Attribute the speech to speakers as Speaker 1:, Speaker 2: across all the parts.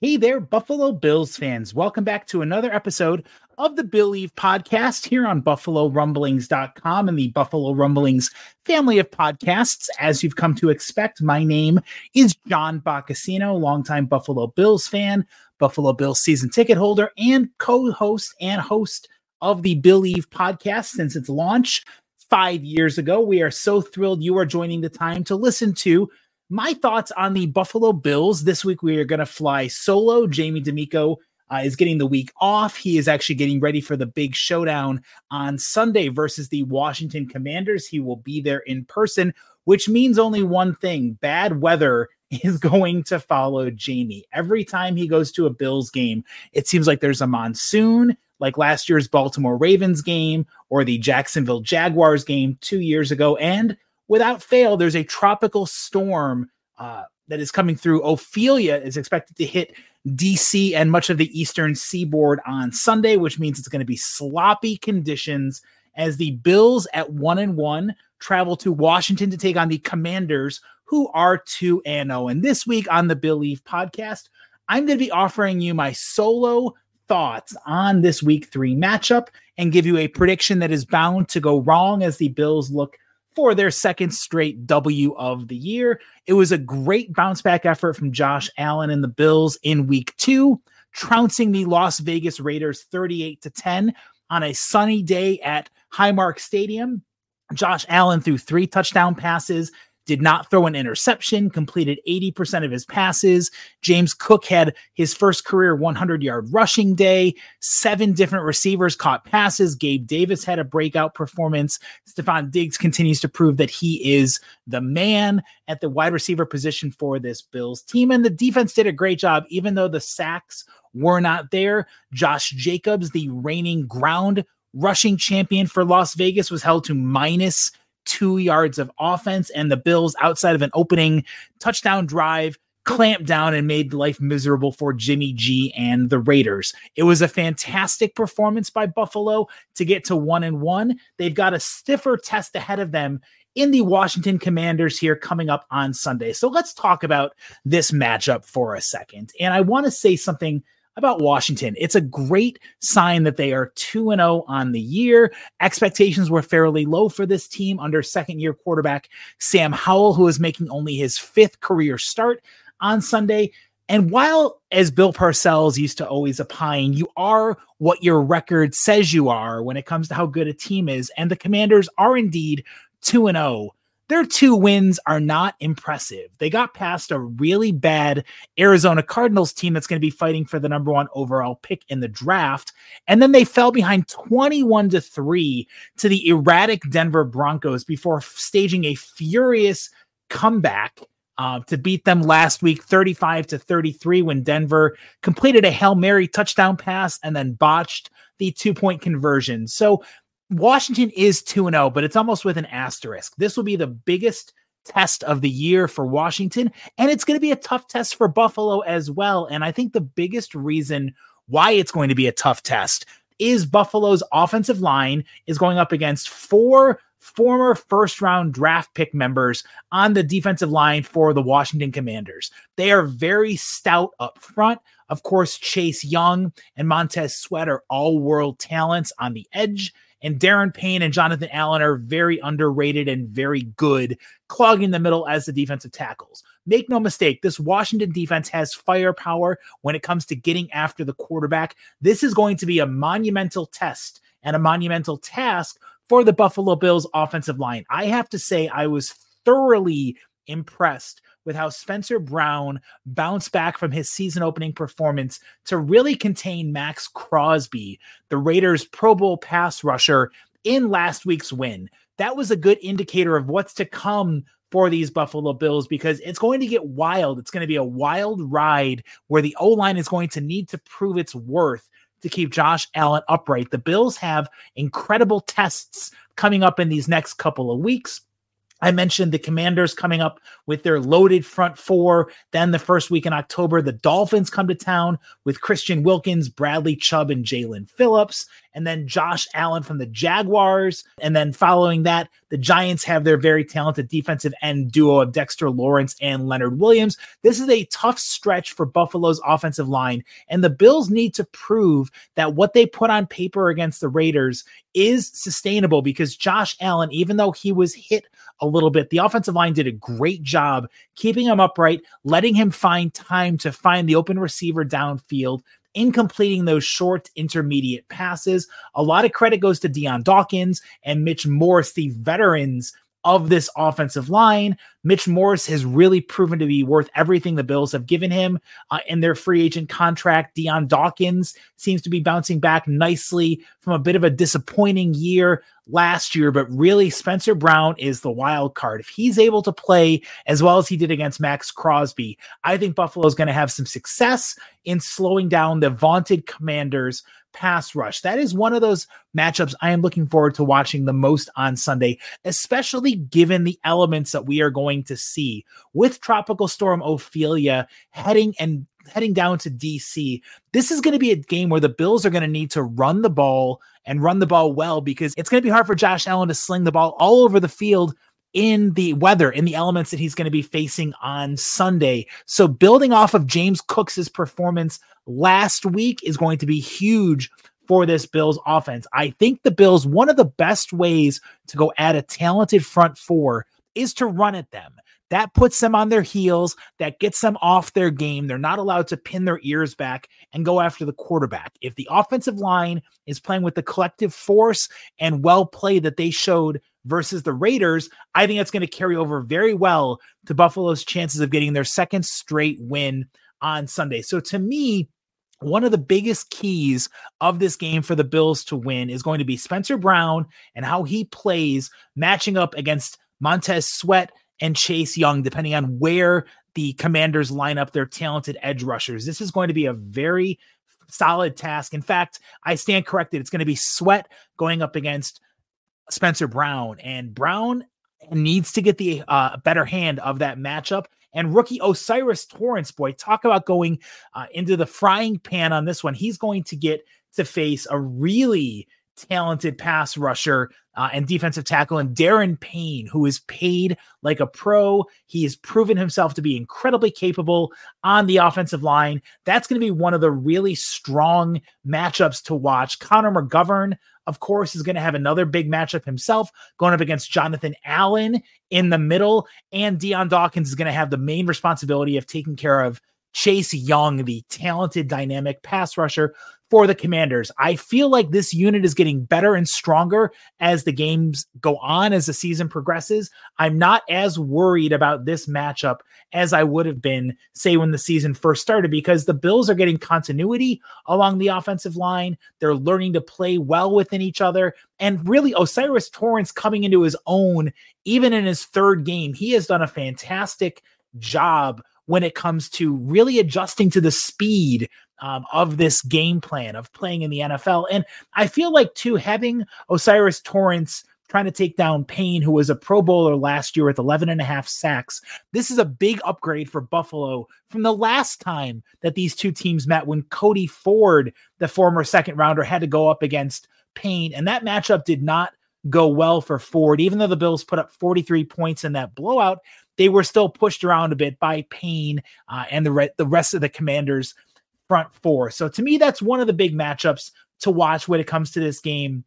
Speaker 1: Hey there, Buffalo Bills fans. Welcome back to another episode of the Billieve podcast here on BuffaloRumblings.com and the Buffalo Rumblings family of podcasts. As you've come to expect, my name is John Boccacino, longtime Buffalo Bills fan, Buffalo Bills season ticket holder, and co host and host of the Billieve podcast since its launch five years ago. We are so thrilled you are joining the time to listen to my thoughts on the Buffalo Bills this week. We are going to fly solo. Jamie D'Amico uh, is getting the week off. He is actually getting ready for the big showdown on Sunday versus the Washington Commanders. He will be there in person, which means only one thing bad weather is going to follow Jamie. Every time he goes to a Bills game, it seems like there's a monsoon. Like last year's Baltimore Ravens game or the Jacksonville Jaguars game two years ago. And without fail, there's a tropical storm uh, that is coming through. Ophelia is expected to hit DC and much of the eastern seaboard on Sunday, which means it's going to be sloppy conditions as the Bills at one and one travel to Washington to take on the Commanders, who are 2 and 0. And this week on the Billieve podcast, I'm going to be offering you my solo thoughts on this week three matchup and give you a prediction that is bound to go wrong as the Bills look for their second straight W of the year. It was a great bounce back effort from Josh Allen and the Bills in week two, trouncing the Las Vegas Raiders 38 to 10 on a sunny day at Highmark Stadium. Josh Allen threw three touchdown passes, did not throw an interception, completed 80% of his passes. James Cook had his first career 100 yard rushing day. Seven different receivers caught passes. Gabe Davis had a breakout performance. Stefon Diggs continues to prove that he is the man at the wide receiver position for this Bills team. And the defense did a great job, even though the sacks were not there. Josh Jacobs, the reigning ground rushing champion for Las Vegas, was held to minus two yards of offense, and the Bills, outside of an opening touchdown drive, clamped down and made life miserable for Jimmy G and the Raiders. It was a fantastic performance by Buffalo to get to one and one. They've got a stiffer test ahead of them in the Washington Commanders here coming up on Sunday. So let's talk about this matchup for a second. And I want to say something about Washington. It's a great sign that they are 2 0 on the year. Expectations were fairly low for this team under second year quarterback Sam Howell, who is making only his fifth career start on Sunday. And while, as Bill Parcells used to always opine, you are what your record says you are when it comes to how good a team is, and the Commanders are indeed 2 0 their two wins are not impressive. They got past a really bad Arizona Cardinals team that's going to be fighting for the number one overall pick in the draft. And then they fell behind 21 to 3 to the erratic Denver Broncos before staging a furious comeback. Uh, to beat them last week 35 to 33 when Denver completed a Hail Mary touchdown pass and then botched the two point conversion. So Washington is 2 0, but it's almost with an asterisk. This will be the biggest test of the year for Washington, and it's going to be a tough test for Buffalo as well. And I think the biggest reason why it's going to be a tough test is Buffalo's offensive line is going up against four former first round draft pick members on the defensive line for the Washington Commanders. They are very stout up front. Of course, Chase Young and Montez Sweat are all world talents on the edge. And Daron Payne and Jonathan Allen are very underrated and very good, clogging the middle as the defensive tackles. Make no mistake, this Washington defense has firepower when it comes to getting after the quarterback. This is going to be a monumental test and a monumental task for the Buffalo Bills offensive line. I have to say, I was thoroughly impressed with how Spencer Brown bounced back from his season opening performance to really contain Maxx Crosby, the Raiders' Pro Bowl pass rusher, in last week's win. That was a good indicator of what's to come for these Buffalo Bills because it's going to get wild. It's going to be a wild ride where the O line is going to need to prove its worth to keep Josh Allen upright. The Bills have incredible tests coming up in these next couple of weeks. I mentioned the Commanders coming up with their loaded front four. Then the first week in October, the Dolphins come to town with Christian Wilkins, Bradley Chubb, and Jaelan Phillips and then Josh Allen from the Jaguars. And then following that, the Giants have their very talented defensive end duo of Dexter Lawrence and Leonard Williams. This is a tough stretch for Buffalo's offensive line, and the Bills need to prove that what they put on paper against the Raiders is sustainable because Josh Allen, even though he was hit a little bit, the offensive line did a great job keeping him upright, letting him find time to find the open receiver downfield, in completing those short intermediate passes. A lot of credit goes to Dion Dawkins and Mitch Morse, the veterans of this offensive line. Mitch Morse has really proven to be worth everything the Bills have given him uh, in their free agent contract. Dion Dawkins seems to be bouncing back nicely from a bit of a disappointing year last year, but really Spencer Brown is the wild card. If he's able to play as well as he did against Maxx Crosby, I think Buffalo is going to have some success in slowing down the vaunted commanders pass rush. That is one of those matchups I am looking forward to watching the most on Sunday, especially given the elements that we are going to see with Tropical Storm Ophelia heading and heading down to DC. This is going to be a game where the Bills are going to need to run the ball and run the ball well because it's going to be hard for Josh Allen to sling the ball all over the field in the weather, in the elements that he's going to be facing on Sunday. So, building off of James Cooks's performance last week is going to be huge for this Bills offense. I think the Bills, one of the best ways to go at a talented front four is to run at them. That puts them on their heels. That gets them off their game. They're not allowed to pin their ears back and go after the quarterback. If the offensive line is playing with the collective force and well play that they showed versus the Raiders, I think that's going to carry over very well to Buffalo's chances of getting their second straight win on Sunday. So to me, one of the biggest keys of this game for the Bills to win is going to be Spencer Brown and how he plays matching up against Montez Sweat and Chase Young, depending on where the commanders line up their talented edge rushers. This is going to be a very solid task. In fact, I stand corrected. It's going to be Sweat going up against Spencer Brown, and Brown needs to get the uh, better hand of that matchup. And rookie O'Cyrus Torrence, boy, talk about going uh, into the frying pan on this one. He's going to get to face a really talented pass rusher uh, and defensive tackle, and Daron Payne, who is paid like a pro. He has proven himself to be incredibly capable on the offensive line. That's going to be one of the really strong matchups to watch. Connor McGovern, of course, is going to have another big matchup himself, going up against Jonathan Allen in the middle, and Dion Dawkins is going to have the main responsibility of taking care of Chase Young, the talented, dynamic pass rusher for the Commanders. I feel like this unit is getting better and stronger as the games go on, as the season progresses. I'm not as worried about this matchup as I would have been, say, when the season first started, because the Bills are getting continuity along the offensive line. They're learning to play well within each other. And really, O'Cyrus Torrence coming into his own, even in his third game, he has done a fantastic job when it comes to really adjusting to the speed um, of this game plan of playing in the NFL. And I feel like, too, having O'Cyrus Torrence trying to take down Payne, who was a Pro Bowler last year with 11 and a half sacks. This is a big upgrade for Buffalo from the last time that these two teams met when Cody Ford, the former second rounder, had to go up against Payne. And that matchup did not go well for Ford. Even though the Bills put up 43 points in that blowout, they were still pushed around a bit by Payne uh, and the, re- the rest of the Commanders' front four. So to me, that's one of the big matchups to watch when it comes to this game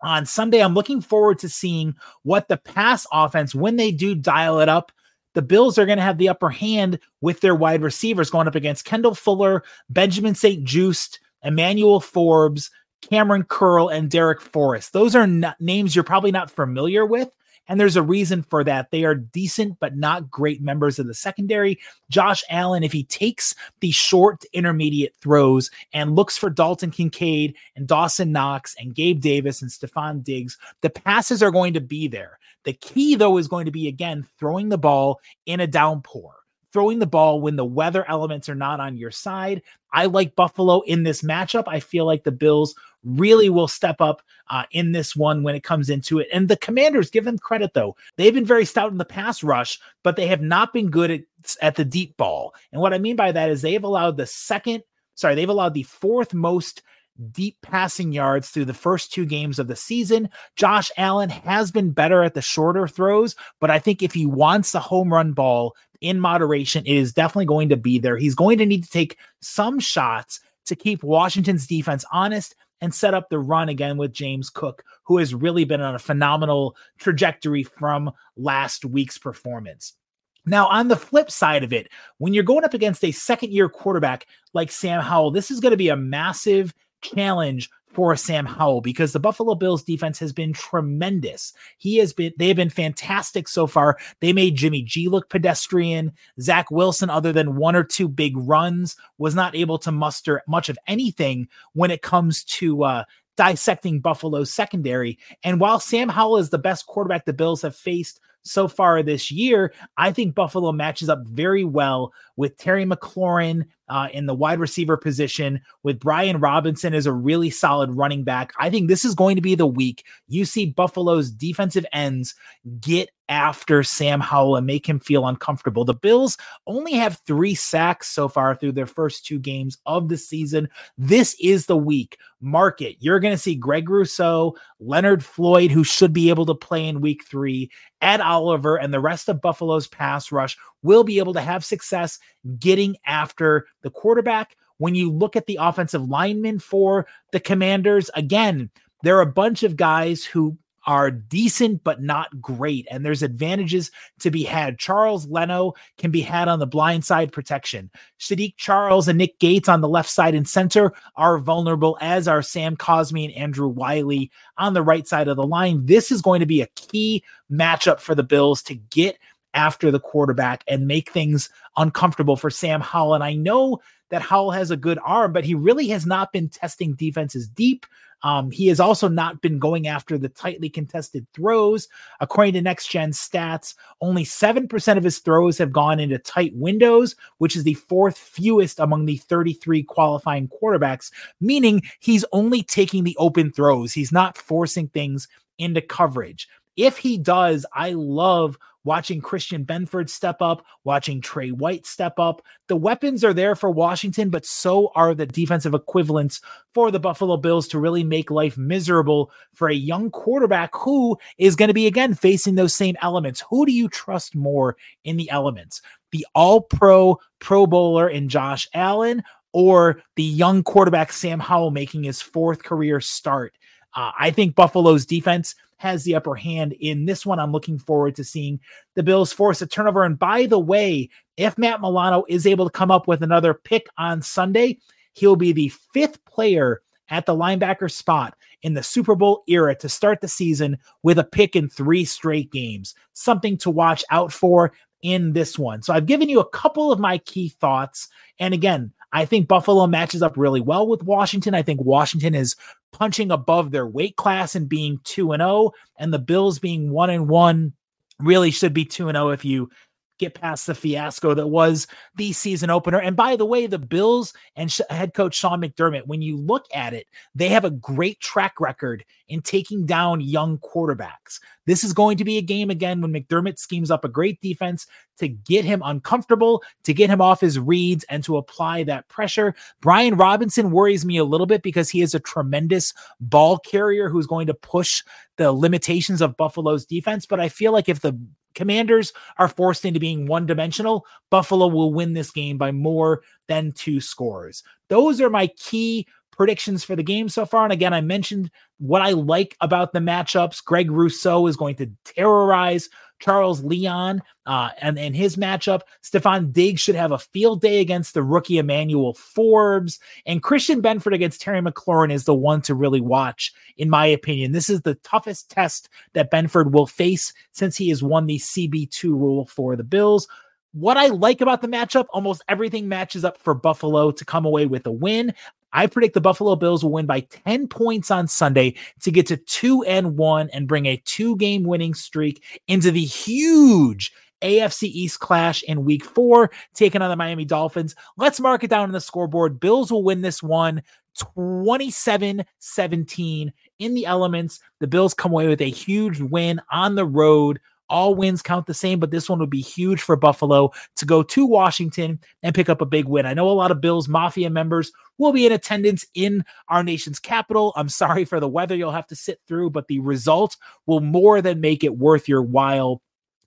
Speaker 1: on Sunday. I'm looking forward to seeing what the pass offense, when they do dial it up, the Bills are going to have the upper hand with their wide receivers going up against Kendall Fuller, Benjamin St-Juste, Emmanuel Forbes, Kamren Curl, and Darrick Forrest. Those are names you're probably not familiar with. And there's a reason for that. They are decent, but not great members of the secondary. Josh Allen, if he takes the short intermediate throws and looks for Dalton Kincaid and Dawson Knox and Gabe Davis and Stefon Diggs, the passes are going to be there. The key, though, is going to be again throwing the ball in a downpour throwing the ball when the weather elements are not on your side. I like Buffalo in this matchup. I feel like the Bills really will step up uh, in this one when it comes into it. And the Commanders, give them credit though, they've been very stout in the pass rush, but they have not been good at, at the deep ball. And what I mean by that is they have allowed the second, sorry, they've allowed the fourth most deep passing yards through the first two games of the season. Josh Allen has been better at the shorter throws, but I think if he wants the home run ball in moderation, it is definitely going to be there. He's going to need to take some shots to keep Washington's defense honest and set up the run again with James Cook, who has really been on a phenomenal trajectory from last week's performance. Now, on the flip side of it, when you're going up against a second year quarterback like Sam Howell, this is going to be a massive challenge for Sam Howell because the Buffalo Bills defense has been tremendous. He has been, they have been fantastic so far. They made Jimmy G look pedestrian. Zach Wilson, other than one or two big runs, was not able to muster much of anything when it comes to uh, dissecting Buffalo's secondary. And while Sam Howell is the best quarterback the Bills have faced so far this year, I think Buffalo matches up very well with Terry McLaurin uh, in the wide receiver position, with Brian Robinson as a really solid running back. I think this is going to be the week you see Buffalo's defensive ends get after Sam Howell and make him feel uncomfortable. The Bills only have three sacks so far through their first two games of the season. This is the week. Mark it. You're going to see Greg Rousseau, Leonard Floyd, who should be able to play in week three, Ed Oliver, and the rest of Buffalo's pass rush will be able to have success getting after the quarterback. When you look at the offensive linemen for the Commanders, again, there are a bunch of guys who are decent but not great. And there's advantages to be had. Charles Leno can be had on the blind side protection. Saahdiq Charles and Nick Gates on the left side and center are vulnerable, as are Sam Cosmi and Andrew Wylie on the right side of the line. This is going to be a key matchup for the Bills to get after the quarterback and make things uncomfortable for Sam Howell. And I know that Howell has a good arm, but he really has not been testing defenses deep. Um, he has also not been going after the tightly contested throws. According to next gen stats, only 7% of his throws have gone into tight windows, which is the fourth fewest among the 33 qualifying quarterbacks, meaning he's only taking the open throws. He's not forcing things into coverage. If he does, I love watching Christian Benford step up, watching Trey White step up. The weapons are there for Washington, but so are the defensive equivalents for the Buffalo Bills to really make life miserable for a young quarterback who is going to be again facing those same elements. Who do you trust more in the elements? The all pro Pro Bowler in Josh Allen or the young quarterback Sam Howell making his fourth career start? Uh, I think Buffalo's defense has the upper hand in this one. I'm looking forward to seeing the Bills force a turnover. And by the way, if Matt Milano is able to come up with another pick on Sunday, he'll be the fifth player at the linebacker spot in the Super Bowl era to start the season with a pick in three straight games. Something to watch out for in this one. So I've given you a couple of my key thoughts. And again, I think Buffalo matches up really well with Washington. I think Washington is punching above their weight class and being 2 and 0 and the Bills being 1 and 1 really should be 2 and 0 if you get past the fiasco that was the season opener. And by the way, the Bills and head coach Sean McDermott, when you look at it, they have a great track record in taking down young quarterbacks. This is going to be a game again when McDermott schemes up a great defense to get him uncomfortable, to get him off his reads, and to apply that pressure. Brian Robinson worries me a little bit because he is a tremendous ball carrier who's going to push the limitations of Buffalo's defense. But I feel like if the Commanders are forced into being one dimensional, Buffalo will win this game by more than two scores. Those are my key predictions for the game so far. And again, I mentioned what I like about the matchups. Greg Rousseau is going to terrorize Charles Leon uh, and, and his matchup. Stefon Diggs should have a field day against the rookie Emmanuel Forbes. And Christian Benford against Terry McLaurin is the one to really watch, in my opinion. This is the toughest test that Benford will face since he has won the CB2 rule for the Bills. What I like about the matchup, almost everything matches up for Buffalo to come away with a win. I predict the Buffalo Bills will win by 10 points on Sunday to get to 2 and 1 and bring a two-game winning streak into the huge AFC East clash in week 4 taking on the Miami Dolphins. Let's mark it down on the scoreboard. Bills will win this one 27-17 in the elements. The Bills come away with a huge win on the road all wins count the same, but this one would be huge for Buffalo to go to Washington and pick up a big win. I know a lot of Bills Mafia members will be in attendance in our nation's capital. I'm sorry for the weather you'll have to sit through, but the result will more than make it worth your while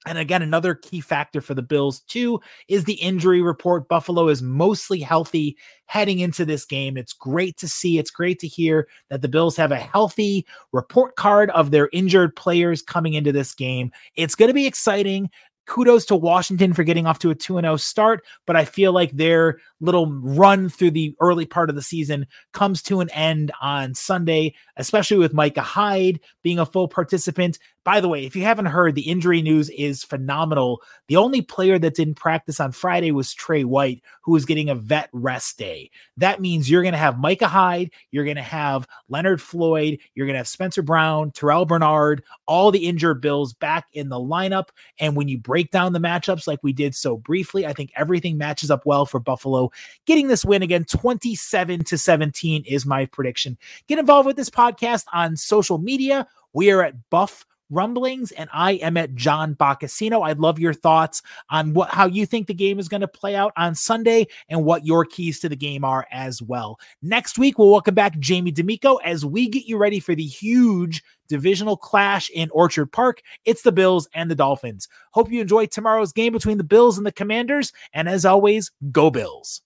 Speaker 1: and again, another key factor for the Bills, too, is the injury report. Buffalo is mostly healthy heading into this game. It's great to see. It's great to hear that the Bills have a healthy report card of their injured players coming into this game. It's going to be exciting kudos to Washington for getting off to a 2 0 start, but I feel like their little run through the early part of the season comes to an end on Sunday, especially with Micah Hyde being a full participant. By the way, if you haven't heard, the injury news is phenomenal. The only player that didn't practice on Friday was Trey White, who was getting a vet rest day. That means you're going to have Micah Hyde, you're going to have Leonard Floyd, you're going to have Spencer Brown, Terrel Bernard, all the injured Bills back in the lineup. And when you break down the matchups like we did so briefly, I think everything matches up well for Buffalo. Getting this win again, 27 to 17 is my prediction. Get involved with this podcast on social media. We are at Buff rumblings and i am at john Boccacino. i'd love your thoughts on what how you think the game is going to play out on sunday and what your keys to the game are as well. Next week we'll welcome back jamie d'amico as we get you ready for the huge divisional clash in orchard park. It's the bills and the dolphins. Hope you enjoy tomorrow's game between the bills and the commanders. And as always go bills